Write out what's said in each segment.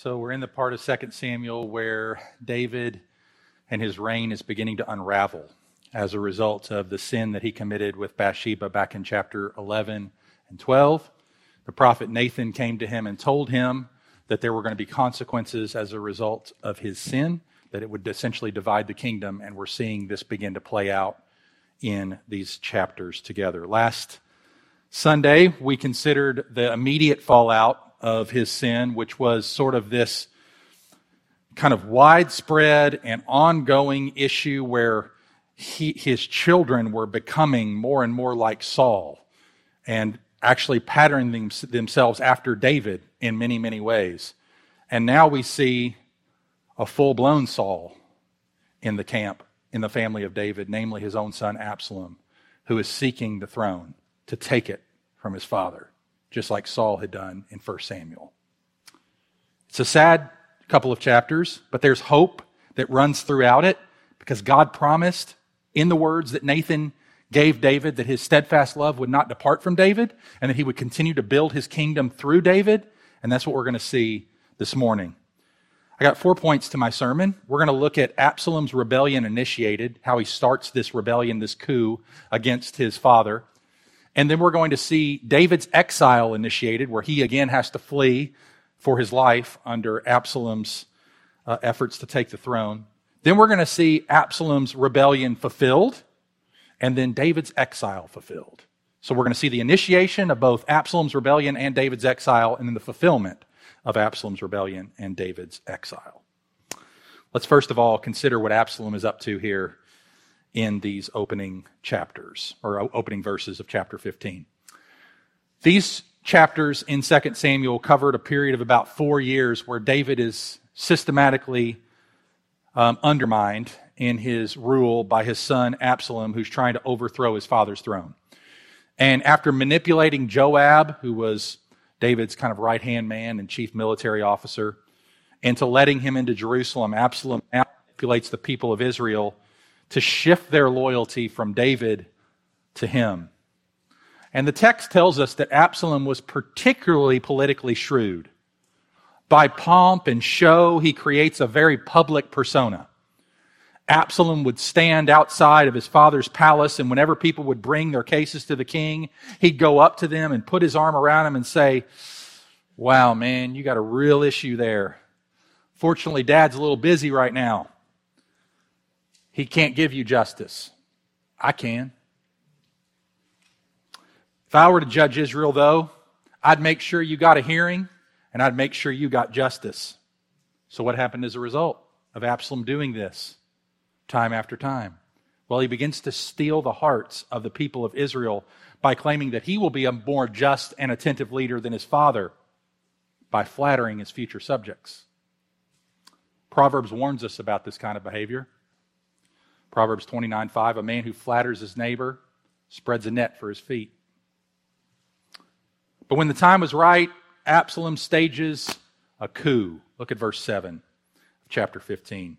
So we're in the part of 2 Samuel where David and his reign is beginning to unravel as a result of the sin that he committed with Bathsheba back in chapter 11 and 12. The prophet Nathan came to him and told him that there were going to be consequences as a result of his sin, that it would essentially divide the kingdom, and we're seeing this begin to play out in these chapters together. Last Sunday, we considered the immediate fallout of his sin, which was sort of this kind of widespread and ongoing issue where he, his children were becoming more and more like Saul and actually patterning them, themselves after David in many, many ways. And now we see a full blown Saul in the camp, in the family of David, namely his own son Absalom, who is seeking the throne to take it from his father just like Saul had done in 1 Samuel. It's a sad couple of chapters, but there's hope that runs throughout it because God promised in the words that Nathan gave David that his steadfast love would not depart from David and that he would continue to build his kingdom through David. And that's what we're going to see this morning. I got four points to my sermon. We're going to look at Absalom's rebellion initiated, how he starts this rebellion, this coup against his father. And then we're going to see David's exile initiated, where he again has to flee for his life under Absalom's uh, efforts to take the throne. Then we're going to see Absalom's rebellion fulfilled, and then David's exile fulfilled. So we're going to see the initiation of both Absalom's rebellion and David's exile, and then the fulfillment of Absalom's rebellion and David's exile. Let's first of all consider what Absalom is up to here in these opening chapters or opening verses of chapter 15. These chapters in 2 Samuel covered a period of about four years where David is systematically um, undermined in his rule by his son Absalom, who's trying to overthrow his father's throne. And after manipulating Joab, who was David's kind of right hand man and chief military officer, into letting him into Jerusalem, Absalom manipulates the people of Israel to shift their loyalty from David to him. And the text tells us that Absalom was particularly politically shrewd. By pomp and show, he creates a very public persona. Absalom would stand outside of his father's palace, and whenever people would bring their cases to the king, he'd go up to them and put his arm around them and say, Wow, man, you got a real issue there. Fortunately, dad's a little busy right now. He can't give you justice. I can. If I were to judge Israel, though, I'd make sure you got a hearing and I'd make sure you got justice. So, what happened as a result of Absalom doing this time after time? Well, he begins to steal the hearts of the people of Israel by claiming that he will be a more just and attentive leader than his father by flattering his future subjects. Proverbs warns us about this kind of behavior. Proverbs 29 5, a man who flatters his neighbor spreads a net for his feet. But when the time was right, Absalom stages a coup. Look at verse 7 of chapter 15.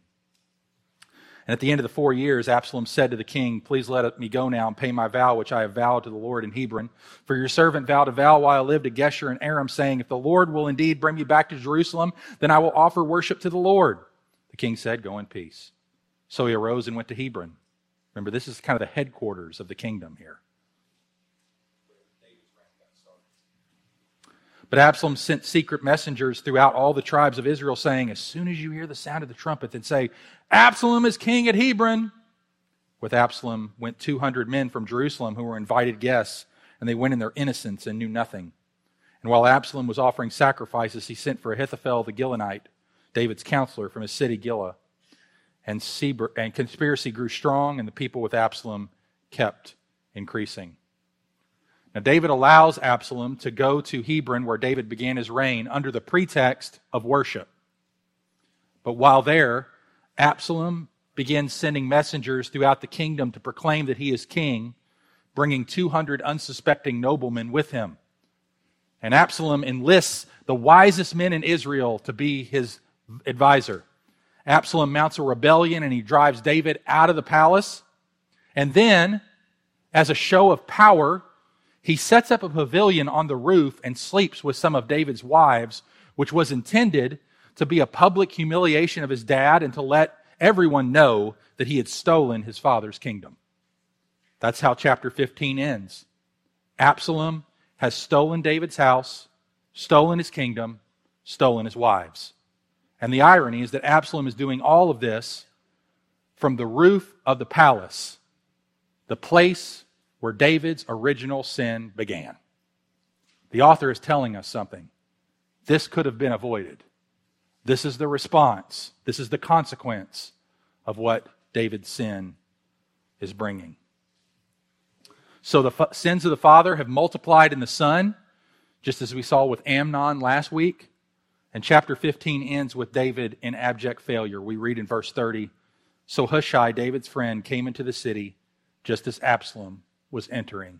And at the end of the four years, Absalom said to the king, Please let me go now and pay my vow, which I have vowed to the Lord in Hebron. For your servant vowed a vow while I lived at Geshur and Aram, saying, If the Lord will indeed bring me back to Jerusalem, then I will offer worship to the Lord. The king said, Go in peace. So he arose and went to Hebron. Remember, this is kind of the headquarters of the kingdom here. But Absalom sent secret messengers throughout all the tribes of Israel, saying, As soon as you hear the sound of the trumpet, then say, Absalom is king at Hebron. With Absalom went 200 men from Jerusalem who were invited guests, and they went in their innocence and knew nothing. And while Absalom was offering sacrifices, he sent for Ahithophel the Gilonite, David's counselor from his city Giloh and, Seber, and conspiracy grew strong, and the people with Absalom kept increasing. Now, David allows Absalom to go to Hebron, where David began his reign, under the pretext of worship. But while there, Absalom begins sending messengers throughout the kingdom to proclaim that he is king, bringing 200 unsuspecting noblemen with him. And Absalom enlists the wisest men in Israel to be his advisor. Absalom mounts a rebellion and he drives David out of the palace. And then, as a show of power, he sets up a pavilion on the roof and sleeps with some of David's wives, which was intended to be a public humiliation of his dad and to let everyone know that he had stolen his father's kingdom. That's how chapter 15 ends. Absalom has stolen David's house, stolen his kingdom, stolen his wives. And the irony is that Absalom is doing all of this from the roof of the palace, the place where David's original sin began. The author is telling us something. This could have been avoided. This is the response. This is the consequence of what David's sin is bringing. So the sins of the father have multiplied in the son, just as we saw with Amnon last week. And chapter 15 ends with David in abject failure. We read in verse 30 So Hushai, David's friend, came into the city just as Absalom was entering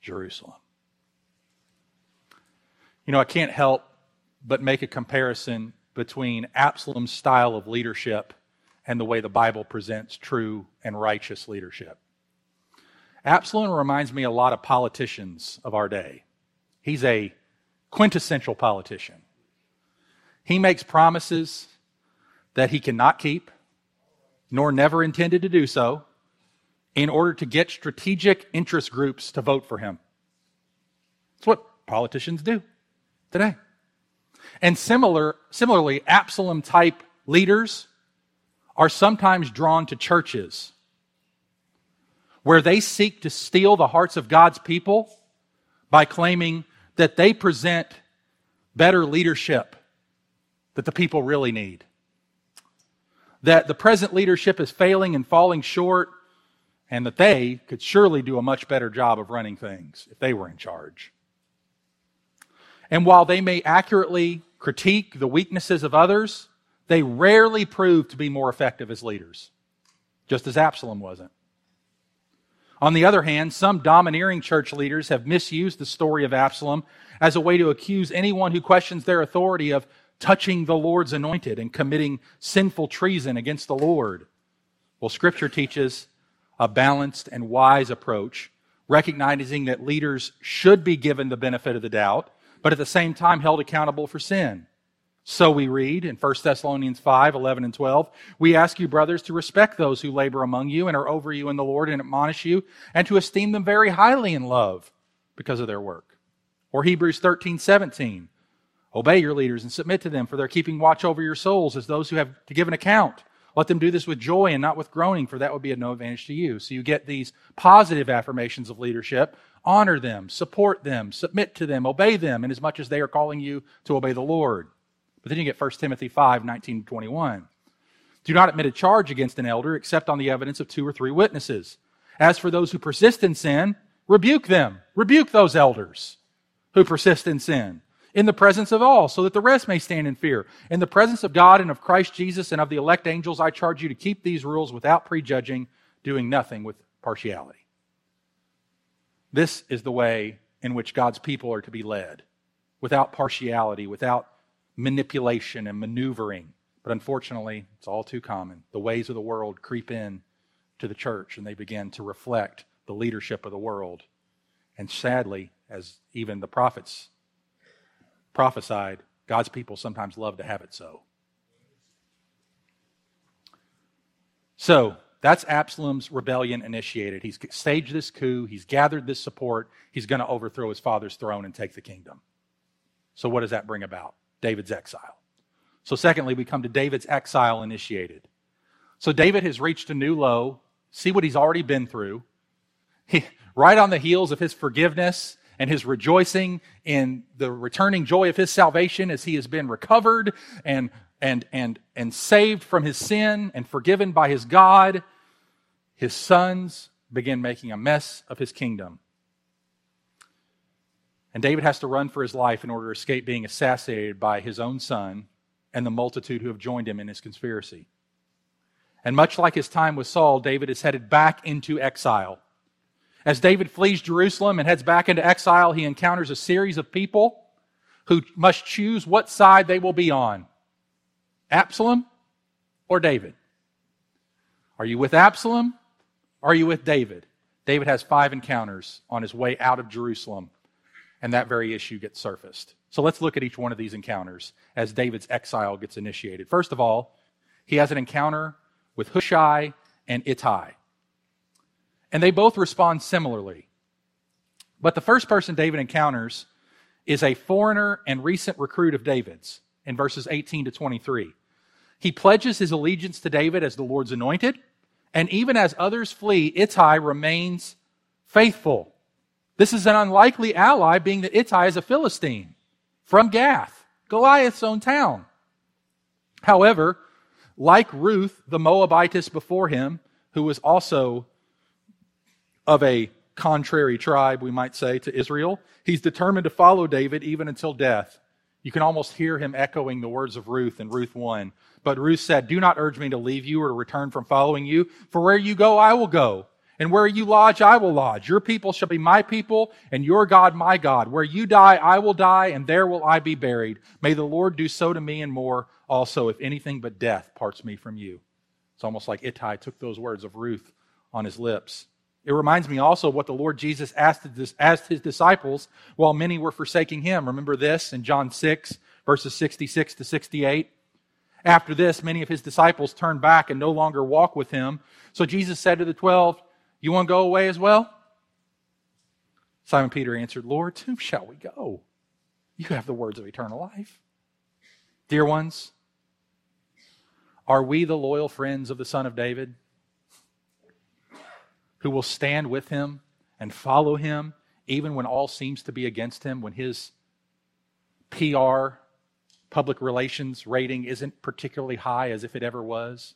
Jerusalem. You know, I can't help but make a comparison between Absalom's style of leadership and the way the Bible presents true and righteous leadership. Absalom reminds me a lot of politicians of our day. He's a quintessential politician. He makes promises that he cannot keep, nor never intended to do so, in order to get strategic interest groups to vote for him. That's what politicians do today. And similar, similarly, Absalom type leaders are sometimes drawn to churches where they seek to steal the hearts of God's people by claiming that they present better leadership that the people really need. That the present leadership is failing and falling short, and that they could surely do a much better job of running things if they were in charge. And while they may accurately critique the weaknesses of others, they rarely prove to be more effective as leaders, just as Absalom wasn't. On the other hand, some domineering church leaders have misused the story of Absalom as a way to accuse anyone who questions their authority of touching the Lord's anointed and committing sinful treason against the Lord. Well, Scripture teaches a balanced and wise approach, recognizing that leaders should be given the benefit of the doubt, but at the same time held accountable for sin. So we read in 1 Thessalonians 5, 11 and 12, we ask you, brothers, to respect those who labor among you and are over you in the Lord and admonish you, and to esteem them very highly in love because of their work. Or Hebrews 13, 17, obey your leaders and submit to them, for they're keeping watch over your souls as those who have to give an account. Let them do this with joy and not with groaning, for that would be of no advantage to you. So you get these positive affirmations of leadership. Honor them, support them, submit to them, obey them, in as much as they are calling you to obey the Lord. But then you get 1 Timothy 5 19 21. Do not admit a charge against an elder except on the evidence of two or three witnesses. As for those who persist in sin, rebuke them. Rebuke those elders who persist in sin in the presence of all, so that the rest may stand in fear. In the presence of God and of Christ Jesus and of the elect angels, I charge you to keep these rules without prejudging, doing nothing with partiality. This is the way in which God's people are to be led, without partiality, without manipulation and maneuvering. But unfortunately, it's all too common. The ways of the world creep in to the church and they begin to reflect the leadership of the world. And sadly, as even the prophets prophesied, God's people sometimes love to have it so. So, that's Absalom's rebellion initiated. He's staged this coup, he's gathered this support, he's going to overthrow his father's throne and take the kingdom. So, what does that bring about? David's exile. So, secondly, we come to David's exile initiated. So, David has reached a new low. See what he's already been through. He, right on the heels of his forgiveness and his rejoicing in the returning joy of his salvation as he has been recovered and, and, and, and saved from his sin and forgiven by his God, his sons begin making a mess of his kingdom. And David has to run for his life in order to escape being assassinated by his own son and the multitude who have joined him in his conspiracy. And much like his time with Saul, David is headed back into exile. As David flees Jerusalem and heads back into exile, he encounters a series of people who must choose what side they will be on Absalom or David. Are you with Absalom? Are you with David? David has five encounters on his way out of Jerusalem and that very issue gets surfaced. So let's look at each one of these encounters as David's exile gets initiated. First of all, he has an encounter with Hushai and Ittai. And they both respond similarly. But the first person David encounters is a foreigner and recent recruit of David's in verses 18 to 23. He pledges his allegiance to David as the Lord's anointed, and even as others flee, Ittai remains faithful. This is an unlikely ally, being that Ittai is a Philistine from Gath, Goliath's own town. However, like Ruth, the Moabitess before him, who was also of a contrary tribe, we might say, to Israel, he's determined to follow David even until death. You can almost hear him echoing the words of Ruth in Ruth 1. But Ruth said, Do not urge me to leave you or to return from following you, for where you go, I will go. And where you lodge, I will lodge. Your people shall be my people, and your God my God. Where you die, I will die, and there will I be buried. May the Lord do so to me and more also, if anything but death parts me from you. It's almost like Ittai took those words of Ruth on his lips. It reminds me also what the Lord Jesus asked his disciples while many were forsaking him. Remember this in John 6, verses 66 to 68? After this, many of his disciples turned back and no longer walk with him. So Jesus said to the twelve, You want to go away as well? Simon Peter answered, Lord, to whom shall we go? You have the words of eternal life. Dear ones, are we the loyal friends of the Son of David who will stand with him and follow him even when all seems to be against him, when his PR public relations rating isn't particularly high as if it ever was.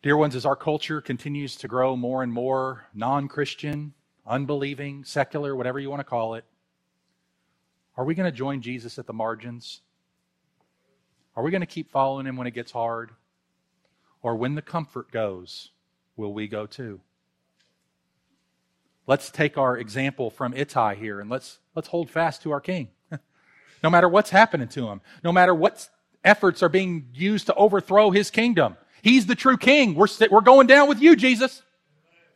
Dear ones, as our culture continues to grow more and more non Christian, unbelieving, secular, whatever you want to call it, are we going to join Jesus at the margins? Are we going to keep following him when it gets hard? Or when the comfort goes, will we go too? Let's take our example from Ittai here and let's, let's hold fast to our king no matter what's happening to him, no matter what efforts are being used to overthrow his kingdom. He's the true king. We're, we're going down with you, Jesus.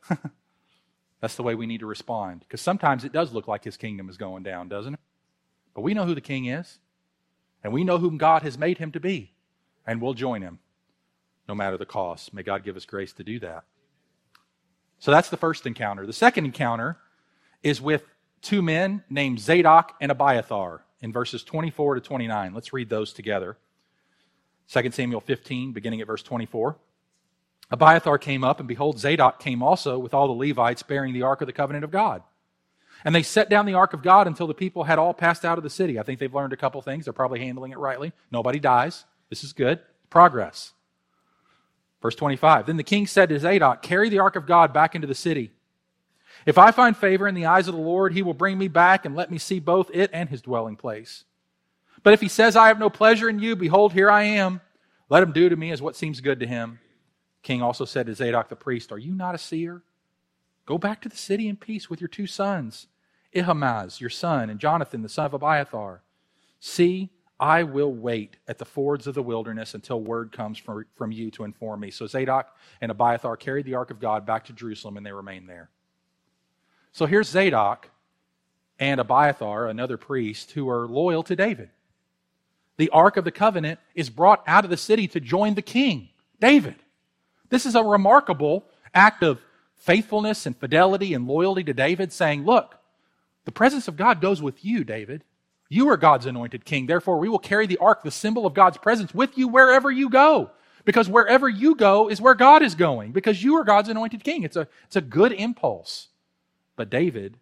That's the way we need to respond. Because sometimes it does look like his kingdom is going down, doesn't it? But we know who the king is, and we know whom God has made him to be, and we'll join him no matter the cost. May God give us grace to do that. So that's the first encounter. The second encounter is with two men named Zadok and Abiathar in verses 24 to 29. Let's read those together. 2 Samuel 15, beginning at verse 24. Abiathar came up, and behold, Zadok came also with all the Levites bearing the ark of the covenant of God. And they set down the ark of God until the people had all passed out of the city. I think they've learned a couple things. They're probably handling it rightly. Nobody dies. This is good. Progress. Verse 25. Then the king said to Zadok, Carry the ark of God back into the city. If I find favor in the eyes of the Lord, he will bring me back and let me see both it and his dwelling place. But if he says, I have no pleasure in you, behold, here I am. Let him do to me as what seems good to him. The king also said to Zadok the priest, Are you not a seer? Go back to the city in peace with your two sons, Ahimaaz, your son, and Jonathan, the son of Abiathar. See, I will wait at the fords of the wilderness until word comes from, from you to inform me. So Zadok and Abiathar carried the ark of God back to Jerusalem, and they remained there. So here's Zadok and Abiathar, another priest, who are loyal to David. The Ark of the Covenant is brought out of the city to join the king, David. This is a remarkable act of faithfulness and fidelity and loyalty to David, saying, Look, the presence of God goes with you, David. You are God's anointed king. Therefore, we will carry the ark, the symbol of God's presence, with you wherever you go. Because wherever you go is where God is going, because you are God's anointed king. It's a, it's a good impulse. But David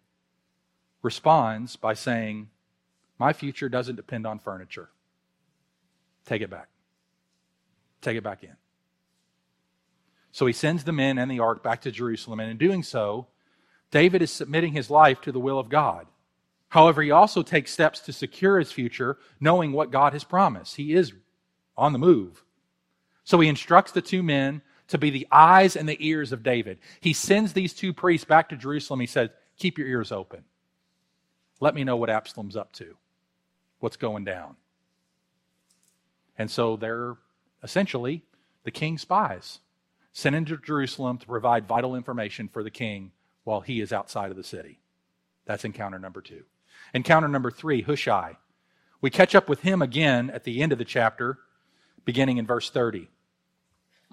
responds by saying, My future doesn't depend on furniture. Take it back. Take it back in. So he sends the men and the ark back to Jerusalem, and in doing so, David is submitting his life to the will of God. However, he also takes steps to secure his future, knowing what God has promised. He is on the move. So he instructs the two men to be the eyes and the ears of David. He sends these two priests back to Jerusalem. He says, Keep your ears open. Let me know what Absalom's up to, what's going down. And so they're essentially the king's spies sent into Jerusalem to provide vital information for the king while he is outside of the city. That's encounter number two. Encounter number three, Hushai. We catch up with him again at the end of the chapter, beginning in verse 30.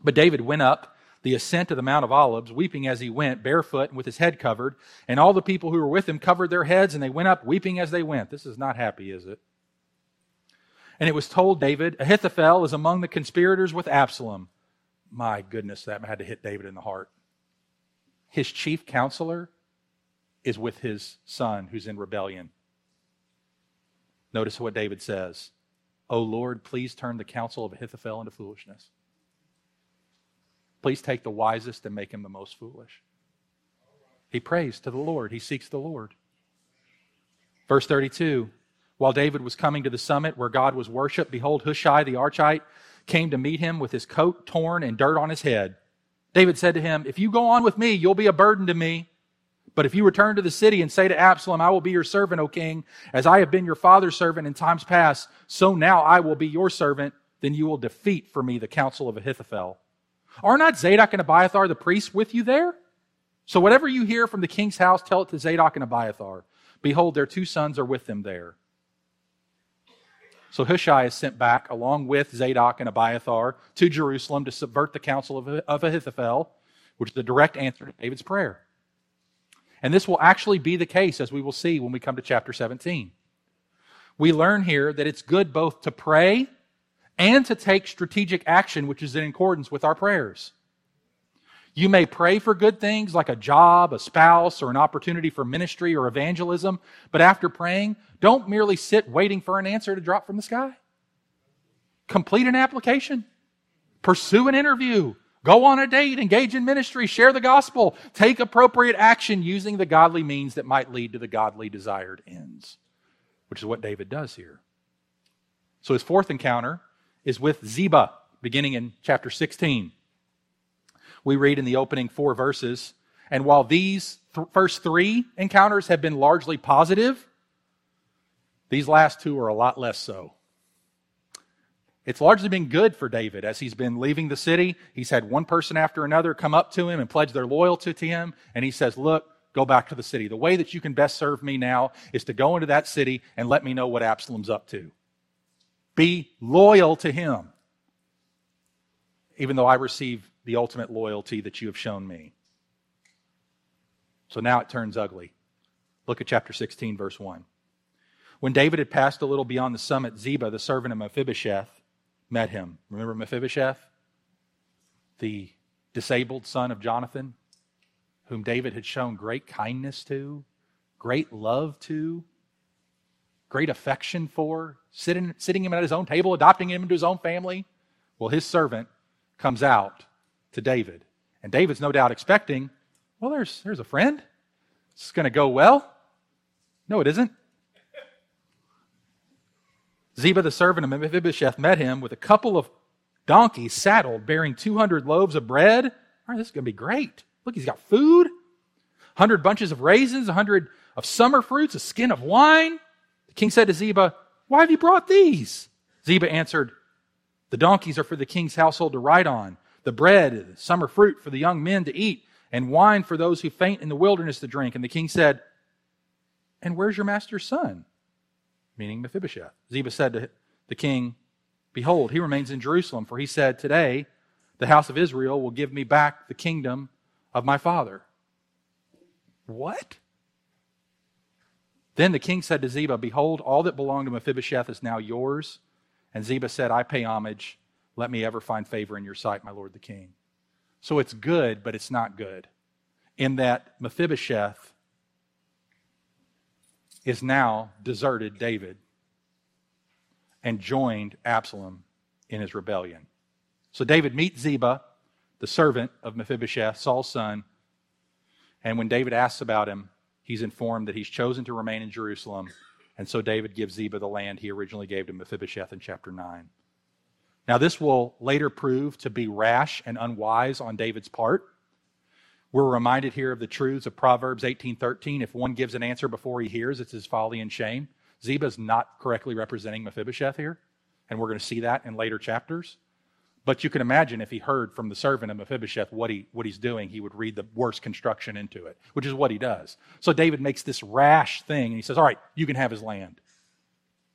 But David went up the ascent of the Mount of Olives, weeping as he went, barefoot and with his head covered. And all the people who were with him covered their heads, and they went up weeping as they went. This is not happy, is it? And it was told David, Ahithophel is among the conspirators with Absalom. My goodness, that had to hit David in the heart. His chief counselor is with his son who's in rebellion. Notice what David says O Lord, please turn the counsel of Ahithophel into foolishness. Please take the wisest and make him the most foolish. He prays to the Lord, he seeks the Lord. Verse 32 While David was coming to the summit where God was worshiped, behold, Hushai the Archite came to meet him with his coat torn and dirt on his head. David said to him, If you go on with me, you'll be a burden to me. But if you return to the city and say to Absalom, I will be your servant, O king, as I have been your father's servant in times past, so now I will be your servant, then you will defeat for me the counsel of Ahithophel. Are not Zadok and Abiathar the priests with you there? So whatever you hear from the king's house, tell it to Zadok and Abiathar. Behold, their two sons are with them there. So Hushai is sent back along with Zadok and Abiathar to Jerusalem to subvert the counsel of Ahithophel, which is the direct answer to David's prayer. And this will actually be the case, as we will see when we come to chapter 17. We learn here that it's good both to pray and to take strategic action, which is in accordance with our prayers. You may pray for good things like a job, a spouse, or an opportunity for ministry or evangelism, but after praying, don't merely sit waiting for an answer to drop from the sky. Complete an application, pursue an interview, go on a date, engage in ministry, share the gospel, take appropriate action using the godly means that might lead to the godly desired ends, which is what David does here. So his fourth encounter is with Ziba, beginning in chapter 16. We read in the opening four verses, and while these th- first three encounters have been largely positive, these last two are a lot less so. It's largely been good for David as he's been leaving the city. He's had one person after another come up to him and pledge their loyalty to him, and he says, Look, go back to the city. The way that you can best serve me now is to go into that city and let me know what Absalom's up to. Be loyal to him, even though I receive the ultimate loyalty that you have shown me. So now it turns ugly. Look at chapter 16, verse 1. When David had passed a little beyond the summit, Ziba, the servant of Mephibosheth, met him. Remember Mephibosheth? The disabled son of Jonathan, whom David had shown great kindness to, great love to, great affection for, sitting, sitting him at his own table, adopting him into his own family. Well, his servant comes out to David. And David's no doubt expecting, well, there's, there's a friend. It's going to go well. No, it isn't. Ziba, the servant of Mephibosheth, met him with a couple of donkeys saddled, bearing 200 loaves of bread. All right, this is going to be great. Look, he's got food, 100 bunches of raisins, 100 of summer fruits, a skin of wine. The king said to Ziba, Why have you brought these? Ziba answered, The donkeys are for the king's household to ride on, the bread, summer fruit for the young men to eat, and wine for those who faint in the wilderness to drink. And the king said, And where's your master's son? Meaning Mephibosheth. Ziba said to the king, Behold, he remains in Jerusalem, for he said, Today the house of Israel will give me back the kingdom of my father. What? Then the king said to Ziba, Behold, all that belonged to Mephibosheth is now yours. And Ziba said, I pay homage. Let me ever find favor in your sight, my lord the king. So it's good, but it's not good. In that Mephibosheth is now deserted David and joined Absalom in his rebellion. So David meets Ziba, the servant of Mephibosheth, Saul's son. And when David asks about him, he's informed that he's chosen to remain in Jerusalem. And so David gives Ziba the land he originally gave to Mephibosheth in chapter 9. Now, this will later prove to be rash and unwise on David's part. We're reminded here of the truths of Proverbs 18:13. If one gives an answer before he hears, it's his folly and shame. Ziba is not correctly representing Mephibosheth here, and we're going to see that in later chapters. But you can imagine if he heard from the servant of Mephibosheth what, he, what he's doing, he would read the worst construction into it, which is what he does. So David makes this rash thing, and he says, All right, you can have his land.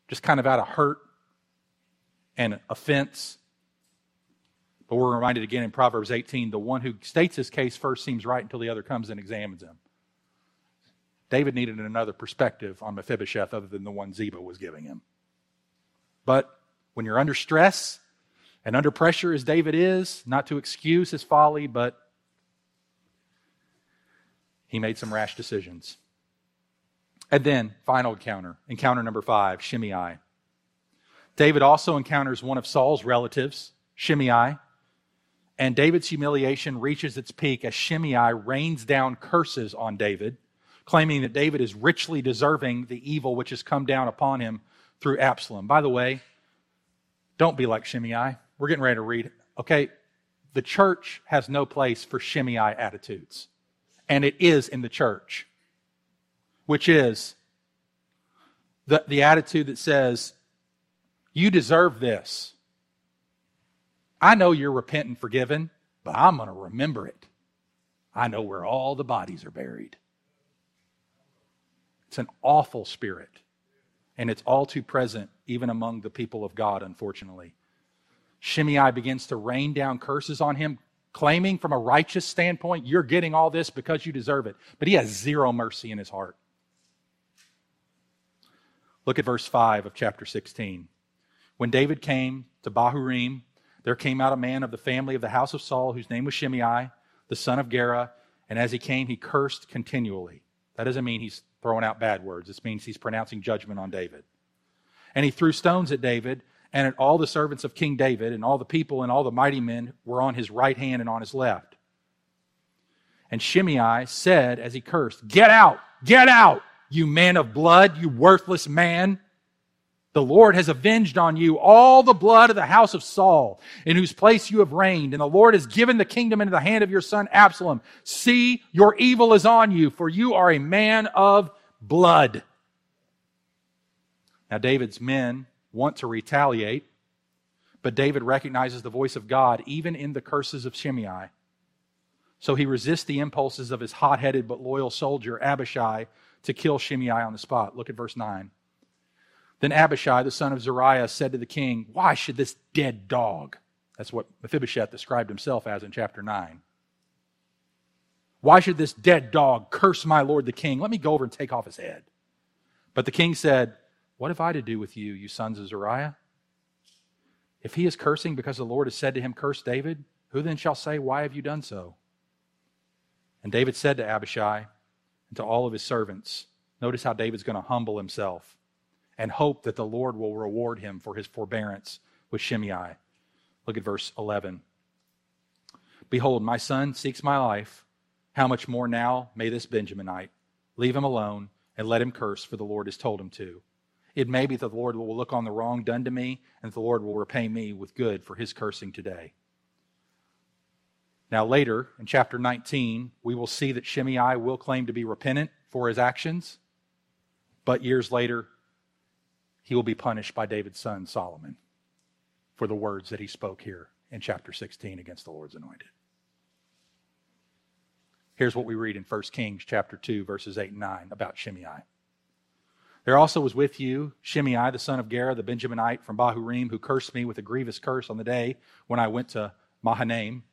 Just kind of out of hurt and offense. But we're reminded again in Proverbs 18 the one who states his case first seems right until the other comes and examines him. David needed another perspective on Mephibosheth other than the one Ziba was giving him. But when you're under stress, and under pressure as David is, not to excuse his folly, but he made some rash decisions. And then, final encounter, encounter number five, Shimei. David also encounters one of Saul's relatives, Shimei, and David's humiliation reaches its peak as Shimei rains down curses on David, claiming that David is richly deserving the evil which has come down upon him through Absalom. By the way, don't be like Shimei. We're getting ready to read. Okay, the church has no place for Shimei attitudes. And it is in the church, which is the, the attitude that says, You deserve this. I know you're repentant, forgiven, but I'm going to remember it. I know where all the bodies are buried. It's an awful spirit, and it's all too present even among the people of God, unfortunately. Shimei begins to rain down curses on him, claiming from a righteous standpoint, you're getting all this because you deserve it. But he has zero mercy in his heart. Look at verse 5 of chapter 16. When David came to Bahurim, there came out a man of the family of the house of Saul, whose name was Shimei, the son of Gera, and as he came, he cursed continually. That doesn't mean he's throwing out bad words, it means he's pronouncing judgment on David. And he threw stones at David and at all the servants of King David, and all the people and all the mighty men were on his right hand and on his left. And Shimei said as he cursed, Get out, get out, you man of blood, you worthless man. The Lord has avenged on you all the blood of the house of Saul, in whose place you have reigned, and the Lord has given the kingdom into the hand of your son Absalom. See, your evil is on you, for you are a man of blood. Now, David's men want to retaliate, but David recognizes the voice of God even in the curses of Shimei. So he resists the impulses of his hot headed but loyal soldier, Abishai, to kill Shimei on the spot. Look at verse 9. Then Abishai, the son of Zeruiah, said to the king, Why should this dead dog, that's what Mephibosheth described himself as in chapter 9, why should this dead dog curse my lord the king? Let me go over and take off his head. But the king said, what have I to do with you, you sons of Zeruiah? If he is cursing because the Lord has said to him, Curse David, who then shall say, Why have you done so? And David said to Abishai and to all of his servants, Notice how David's going to humble himself and hope that the Lord will reward him for his forbearance with Shimei. Look at verse 11. Behold, my son seeks my life. How much more now may this Benjaminite? Leave him alone and let him curse, for the Lord has told him to. It may be that the Lord will look on the wrong done to me, and the Lord will repay me with good for his cursing today. Now, later in chapter 19, we will see that Shimei will claim to be repentant for his actions, but years later, he will be punished by David's son, Solomon, for the words that he spoke here in chapter 16 against the Lord's anointed. Here's what we read in 1 Kings chapter 2, verses 8 and 9 about Shimei. There also was with you Shimei, the son of Gera, the Benjaminite from Bahurim, who cursed me with a grievous curse on the day when I went to Mahanaim.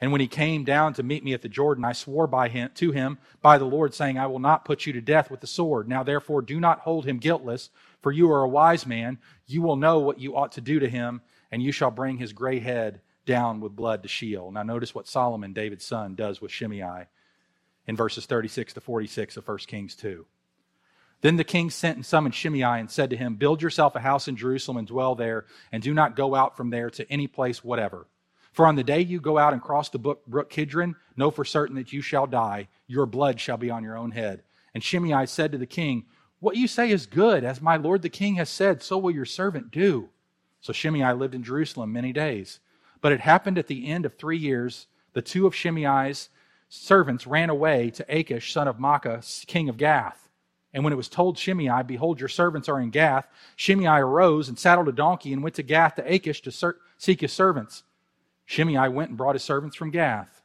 And when he came down to meet me at the Jordan, I swore by him, to him by the Lord, saying, I will not put you to death with the sword. Now therefore do not hold him guiltless, for you are a wise man. You will know what you ought to do to him, and you shall bring his gray head down with blood to Sheol. Now notice what Solomon, David's son, does with Shimei in verses 36 to 46 of 1 Kings 2. Then the king sent and summoned Shimei and said to him, Build yourself a house in Jerusalem and dwell there, and do not go out from there to any place whatever. For on the day you go out and cross the brook Kidron, know for certain that you shall die. Your blood shall be on your own head. And Shimei said to the king, What you say is good. As my lord the king has said, so will your servant do. So Shimei lived in Jerusalem many days. But it happened at the end of three years, the two of Shimei's servants ran away to Achish, son of Maachah, king of Gath. And when it was told Shimei, Behold, your servants are in Gath, Shimei arose and saddled a donkey and went to Gath to Achish to seek his servants. Shimei went and brought his servants from Gath.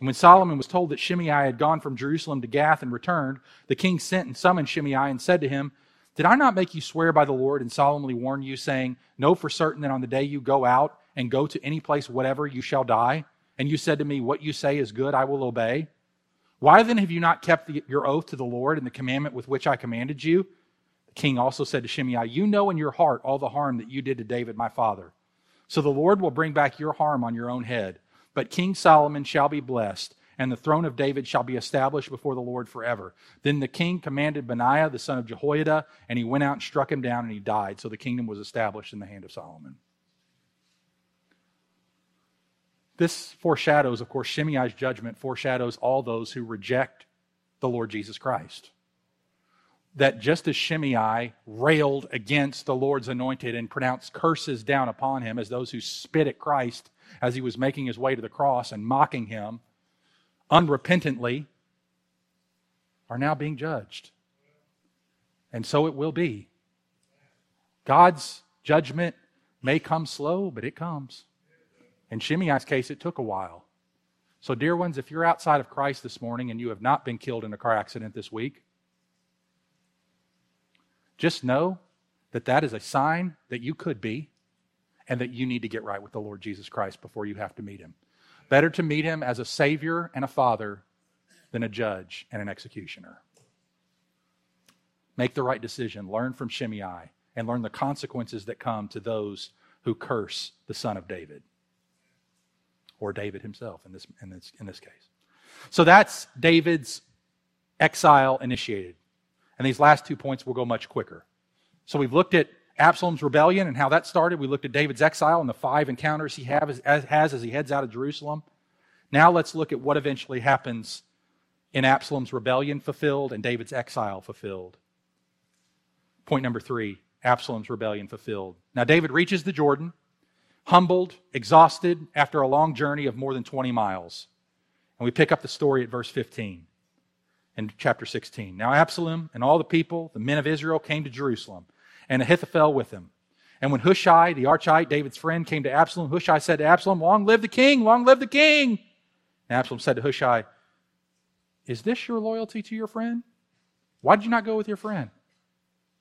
And when Solomon was told that Shimei had gone from Jerusalem to Gath and returned, the king sent and summoned Shimei and said to him, Did I not make you swear by the Lord and solemnly warn you, saying, Know for certain that on the day you go out and go to any place whatever, you shall die? And you said to me, What you say is good, I will obey. Why then have you not kept the, your oath to the Lord and the commandment with which I commanded you? The king also said to Shimei, You know in your heart all the harm that you did to David my father. So the Lord will bring back your harm on your own head. But King Solomon shall be blessed, and the throne of David shall be established before the Lord forever. Then the king commanded Benaiah, the son of Jehoiada, and he went out and struck him down, and he died. So the kingdom was established in the hand of Solomon. This foreshadows, of course, Shimei's judgment foreshadows all those who reject the Lord Jesus Christ that just as Shimei railed against the Lord's anointed and pronounced curses down upon him as those who spit at Christ as he was making his way to the cross and mocking him unrepentantly, are now being judged. And so it will be. God's judgment may come slow, but it comes. In Shimei's case, it took a while. So, dear ones, if you're outside of Christ this morning and you have not been killed in a car accident this week, just know that that is a sign that you could be and that you need to get right with the Lord Jesus Christ before you have to meet him. Better to meet him as a Savior and a Father than a judge and an executioner. Make the right decision. Learn from Shimei and learn the consequences that come to those who curse the Son of David or David himself in this, in this, in this case. So that's David's exile initiated. And these last two points will go much quicker. So we've looked at Absalom's rebellion and how that started. We looked at David's exile and the five encounters he has as he heads out of Jerusalem. Now let's look at what eventually happens in Absalom's rebellion fulfilled and David's exile fulfilled. Point number three Absalom's rebellion fulfilled. Now, David reaches the Jordan, humbled, exhausted after a long journey of more than 20 miles. And we pick up the story at verse 15 in chapter 16. Now Absalom and all the people, the men of Israel, came to Jerusalem, and Ahithophel with him. And when Hushai, the Archite, David's friend, came to Absalom, Hushai said to Absalom, Long live the king! Long live the king! And Absalom said to Hushai, Is this your loyalty to your friend? Why did you not go with your friend?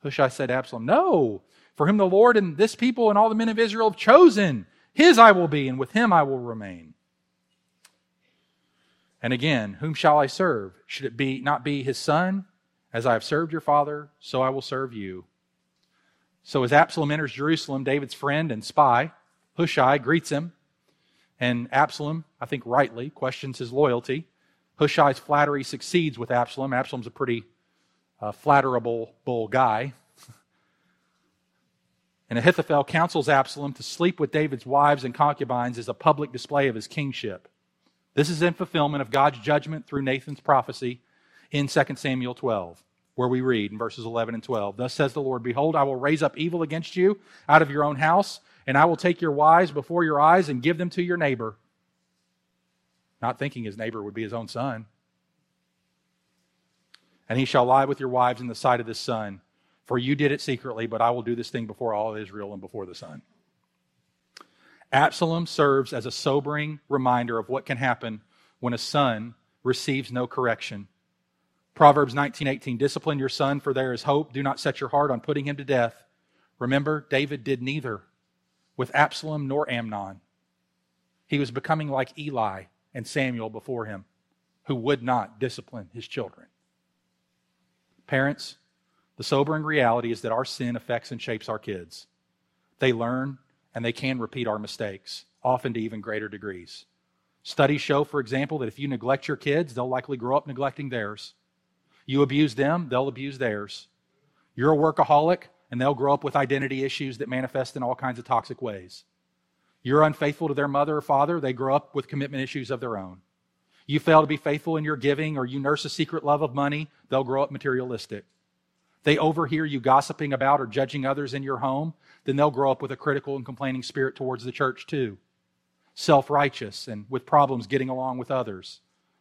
Hushai said to Absalom, No, for whom the Lord and this people and all the men of Israel have chosen. His I will be, and with him I will remain. And again, whom shall I serve? Should it be not be his son? As I have served your father, so I will serve you. So as Absalom enters Jerusalem, David's friend and spy, Hushai, greets him. And Absalom, I think rightly, questions his loyalty. Hushai's flattery succeeds with Absalom. Absalom's a pretty uh, flatterable bull guy. and Ahithophel counsels Absalom to sleep with David's wives and concubines as a public display of his kingship. This is in fulfillment of God's judgment through Nathan's prophecy in 2 Samuel 12, where we read in verses 11 and 12 Thus says the Lord, Behold, I will raise up evil against you out of your own house, and I will take your wives before your eyes and give them to your neighbor. Not thinking his neighbor would be his own son. And he shall lie with your wives in the sight of the sun. For you did it secretly, but I will do this thing before all Israel and before the sun. Absalom serves as a sobering reminder of what can happen when a son receives no correction. Proverbs 19:18 Discipline your son for there is hope do not set your heart on putting him to death. Remember David did neither with Absalom nor Amnon. He was becoming like Eli and Samuel before him who would not discipline his children. Parents, the sobering reality is that our sin affects and shapes our kids. They learn and they can repeat our mistakes, often to even greater degrees. Studies show, for example, that if you neglect your kids, they'll likely grow up neglecting theirs. You abuse them, they'll abuse theirs. You're a workaholic, and they'll grow up with identity issues that manifest in all kinds of toxic ways. You're unfaithful to their mother or father, they grow up with commitment issues of their own. You fail to be faithful in your giving, or you nurse a secret love of money, they'll grow up materialistic. They overhear you gossiping about or judging others in your home, then they'll grow up with a critical and complaining spirit towards the church too. Self righteous and with problems getting along with others.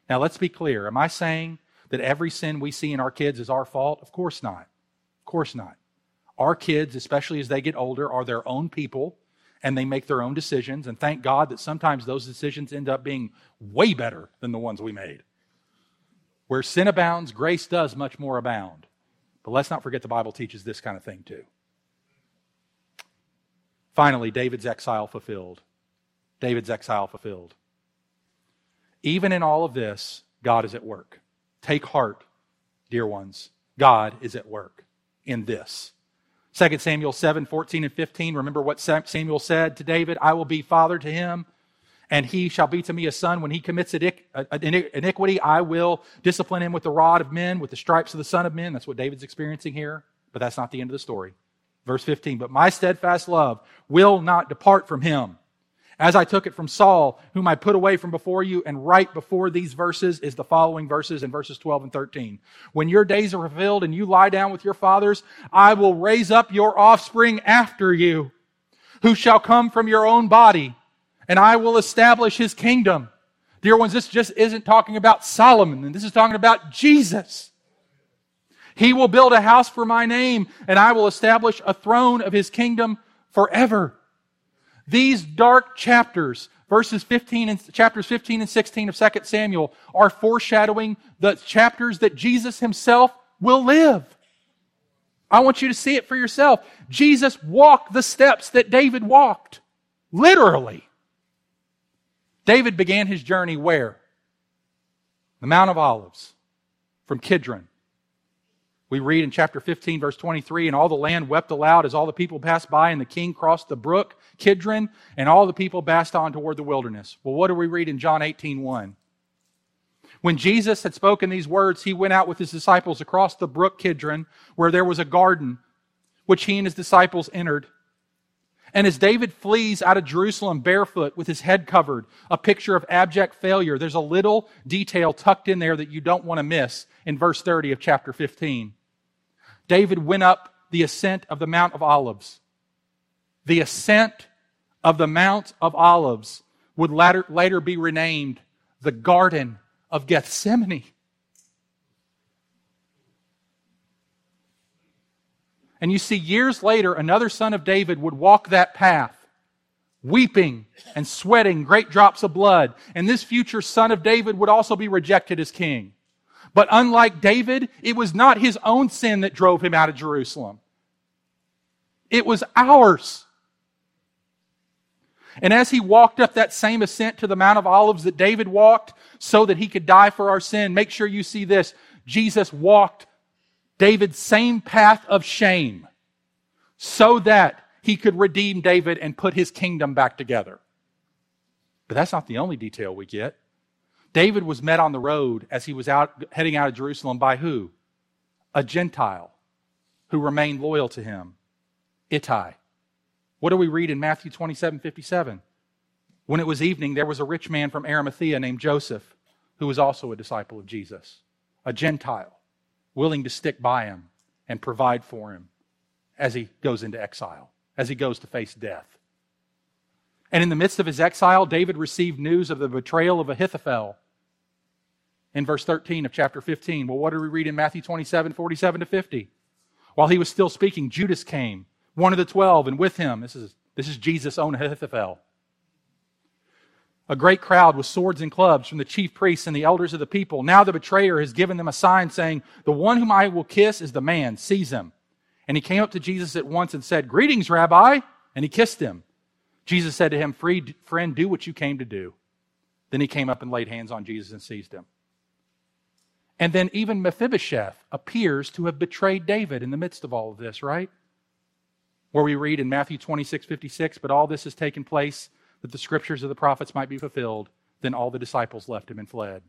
Now, let's be clear. Am I saying that every sin we see in our kids is our fault? Of course not. Of course not. Our kids, especially as they get older, are their own people, and they make their own decisions. And thank God that sometimes those decisions end up being way better than the ones we made. Where sin abounds, grace does much more abound. But let's not forget the Bible teaches this kind of thing too. Finally, David's exile fulfilled. David's exile fulfilled. Even in all of this, God is at work. Take heart, dear ones. God is at work in this. 2 Samuel 7 14 and 15. Remember what Samuel said to David I will be father to him, and he shall be to me a son. When he commits uh, iniquity, I will discipline him with the rod of men, with the stripes of the Son of Men. That's what David's experiencing here, but that's not the end of the story. Verse 15 But my steadfast love will not depart from him as I took it from Saul, whom I put away from before you. And right before these verses is the following verses in verses 12 and 13. When your days are fulfilled and you lie down with your fathers, I will raise up your offspring after you, who shall come from your own body, and I will establish his kingdom. Dear ones, this just isn't talking about Solomon, and this is talking about Jesus. He will build a house for my name, and I will establish a throne of his kingdom forever. These dark chapters, verses 15 and chapters 15 and 16 of 2 Samuel, are foreshadowing the chapters that Jesus himself will live. I want you to see it for yourself. Jesus walked the steps that David walked. Literally. David began his journey where? The Mount of Olives, from Kidron. We read in chapter 15, verse 23, and all the land wept aloud as all the people passed by, and the king crossed the brook Kidron, and all the people passed on toward the wilderness. Well, what do we read in John 18, 1? When Jesus had spoken these words, he went out with his disciples across the brook Kidron, where there was a garden, which he and his disciples entered. And as David flees out of Jerusalem barefoot with his head covered, a picture of abject failure, there's a little detail tucked in there that you don't want to miss in verse 30 of chapter 15. David went up the ascent of the Mount of Olives. The ascent of the Mount of Olives would later, later be renamed the Garden of Gethsemane. And you see, years later, another son of David would walk that path, weeping and sweating great drops of blood. And this future son of David would also be rejected as king. But unlike David, it was not his own sin that drove him out of Jerusalem. It was ours. And as he walked up that same ascent to the Mount of Olives that David walked so that he could die for our sin, make sure you see this. Jesus walked David's same path of shame so that he could redeem David and put his kingdom back together. But that's not the only detail we get. David was met on the road as he was out heading out of Jerusalem by who? A Gentile who remained loyal to him. Ittai. What do we read in Matthew 27 57? When it was evening, there was a rich man from Arimathea named Joseph, who was also a disciple of Jesus, a Gentile, willing to stick by him and provide for him as he goes into exile, as he goes to face death. And in the midst of his exile, David received news of the betrayal of Ahithophel in verse 13 of chapter 15. Well, what do we read in Matthew 27 47 to 50? While he was still speaking, Judas came, one of the twelve, and with him, this is, this is Jesus' own Ahithophel. A great crowd with swords and clubs from the chief priests and the elders of the people. Now the betrayer has given them a sign saying, The one whom I will kiss is the man. Seize him. And he came up to Jesus at once and said, Greetings, Rabbi. And he kissed him. Jesus said to him, Friend, do what you came to do. Then he came up and laid hands on Jesus and seized him. And then even Mephibosheth appears to have betrayed David in the midst of all of this, right? Where we read in Matthew 26, 56, but all this has taken place that the scriptures of the prophets might be fulfilled. Then all the disciples left him and fled.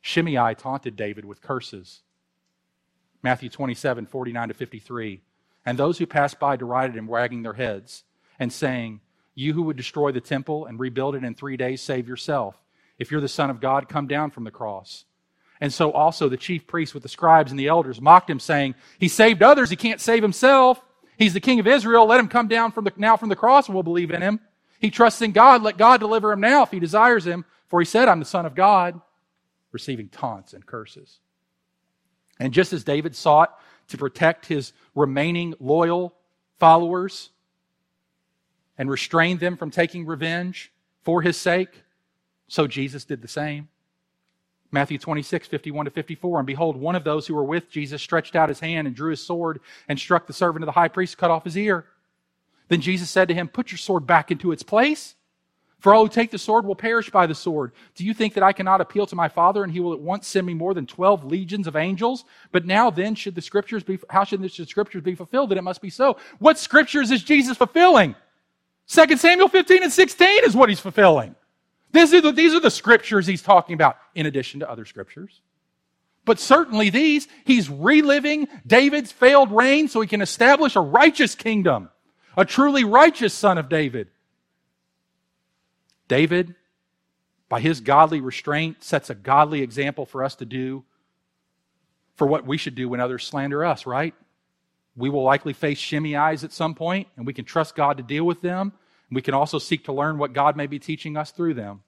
Shimei taunted David with curses. Matthew 27, 49 to 53. And those who passed by derided him, wagging their heads and saying, You who would destroy the temple and rebuild it in three days, save yourself. If you're the Son of God, come down from the cross. And so also the chief priests with the scribes and the elders mocked him, saying, He saved others, he can't save himself. He's the king of Israel. Let him come down from the, now from the cross and we'll believe in him. He trusts in God. Let God deliver him now if he desires him. For he said, I'm the Son of God, receiving taunts and curses. And just as David sought to protect his remaining loyal followers, and restrain them from taking revenge for his sake, so Jesus did the same. Matthew 26, 51 to 54. And behold, one of those who were with Jesus stretched out his hand and drew his sword and struck the servant of the high priest, cut off his ear. Then Jesus said to him, Put your sword back into its place. For all who take the sword will perish by the sword. Do you think that I cannot appeal to my Father and he will at once send me more than 12 legions of angels? But now then, should the scriptures be, how should the scriptures be fulfilled that it must be so? What scriptures is Jesus fulfilling? 2 Samuel 15 and 16 is what he's fulfilling. These are, the, these are the scriptures he's talking about, in addition to other scriptures. But certainly these, he's reliving David's failed reign so he can establish a righteous kingdom, a truly righteous son of David. David, by his godly restraint, sets a godly example for us to do for what we should do when others slander us, right? We will likely face Shimei's at some point, and we can trust God to deal with them. We can also seek to learn what God may be teaching us through them.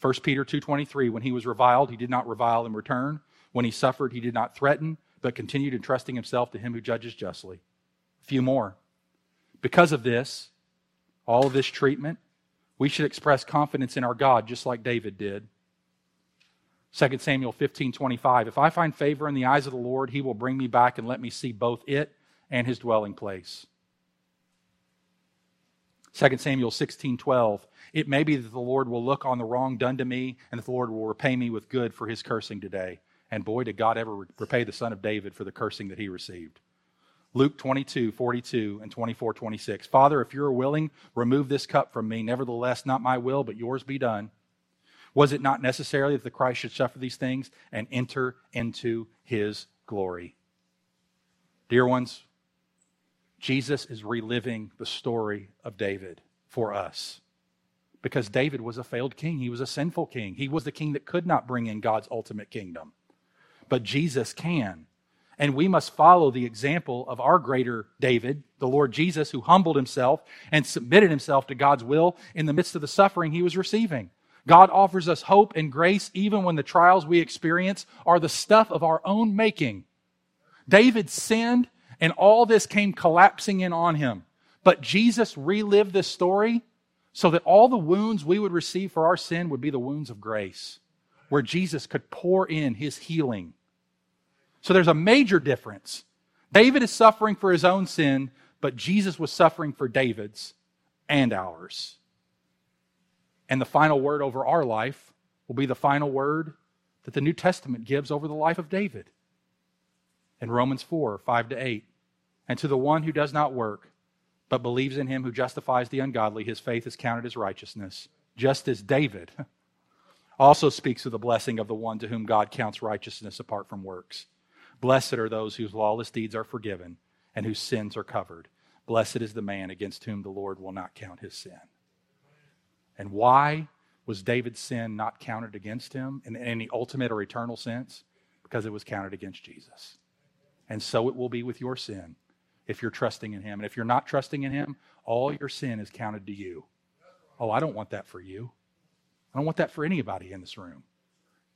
1 Peter 2:23 when he was reviled he did not revile in return. When he suffered he did not threaten but continued entrusting himself to him who judges justly. A few more. Because of this all of this treatment we should express confidence in our God just like David did. 2 Samuel 15:25 If I find favor in the eyes of the Lord he will bring me back and let me see both it and his dwelling place 2 Samuel 16:12 It may be that the Lord will look on the wrong done to me and that the Lord will repay me with good for his cursing today. And boy did God ever repay the son of David for the cursing that he received. Luke 22, 42 and 24, 26. Father, if you're willing, remove this cup from me. Nevertheless, not my will, but yours be done. Was it not necessary that the Christ should suffer these things and enter into his glory? Dear ones, Jesus is reliving the story of David for us. Because David was a failed king. He was a sinful king. He was the king that could not bring in God's ultimate kingdom. But Jesus can. And we must follow the example of our greater David, the Lord Jesus, who humbled himself and submitted himself to God's will in the midst of the suffering he was receiving. God offers us hope and grace even when the trials we experience are the stuff of our own making. David sinned and all this came collapsing in on him. But Jesus relived this story so that all the wounds we would receive for our sin would be the wounds of grace, where Jesus could pour in his healing. So there's a major difference. David is suffering for his own sin, but Jesus was suffering for David's and ours. And the final word over our life will be the final word that the New Testament gives over the life of David. In Romans 4 5 to 8. And to the one who does not work, but believes in him who justifies the ungodly, his faith is counted as righteousness, just as David also speaks of the blessing of the one to whom God counts righteousness apart from works. Blessed are those whose lawless deeds are forgiven and whose sins are covered. Blessed is the man against whom the Lord will not count his sin. And why was David's sin not counted against him in any ultimate or eternal sense? Because it was counted against Jesus. And so it will be with your sin if you're trusting in Him. And if you're not trusting in Him, all your sin is counted to you. Oh, I don't want that for you. I don't want that for anybody in this room.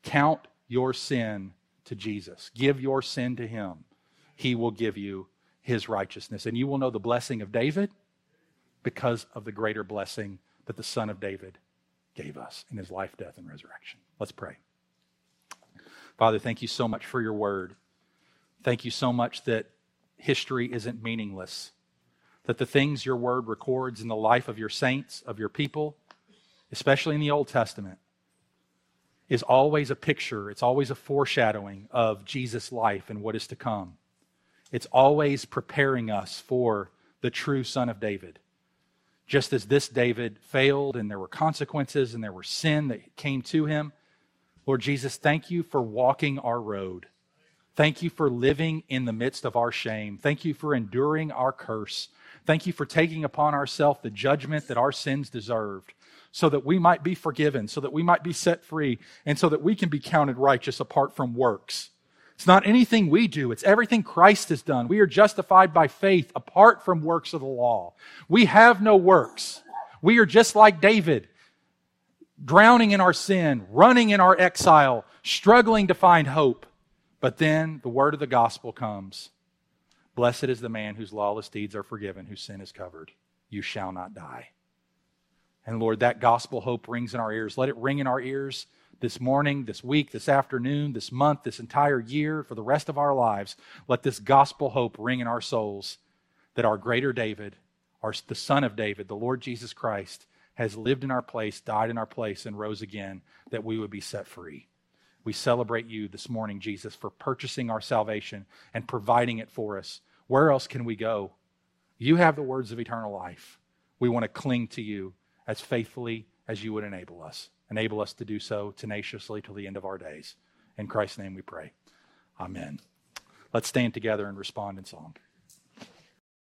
Count your sin to Jesus. Give your sin to Him. He will give you His righteousness. And you will know the blessing of David because of the greater blessing that the Son of David gave us in His life, death, and resurrection. Let's pray. Father, thank you so much for your word. Thank you so much that history isn't meaningless. That the things your word records in the life of your saints, of your people, especially in the Old Testament, is always a picture, it's always a foreshadowing of Jesus' life and what is to come. It's always preparing us for the true Son of David. Just as this David failed and there were consequences and there were sin that came to him, Lord Jesus, thank you for walking our road. Thank you for living in the midst of our shame. Thank you for enduring our curse. Thank you for taking upon ourselves the judgment that our sins deserved so that we might be forgiven, so that we might be set free, and so that we can be counted righteous apart from works. It's not anything we do, it's everything Christ has done. We are justified by faith apart from works of the law. We have no works. We are just like David, drowning in our sin, running in our exile, struggling to find hope. But then the word of the gospel comes Blessed is the man whose lawless deeds are forgiven, whose sin is covered. you shall not die. And Lord, that gospel hope rings in our ears. Let it ring in our ears this morning, this week, this afternoon, this month, this entire year, for the rest of our lives. Let this gospel hope ring in our souls that our greater David, our, the Son of David, the Lord Jesus Christ, has lived in our place, died in our place, and rose again, that we would be set free. We celebrate you this morning, Jesus, for purchasing our salvation and providing it for us. Where else can we go? You have the words of eternal life. We want to cling to you as faithfully as you would enable us. Enable us to do so tenaciously till the end of our days. In Christ's name we pray. Amen. Let's stand together and respond in song.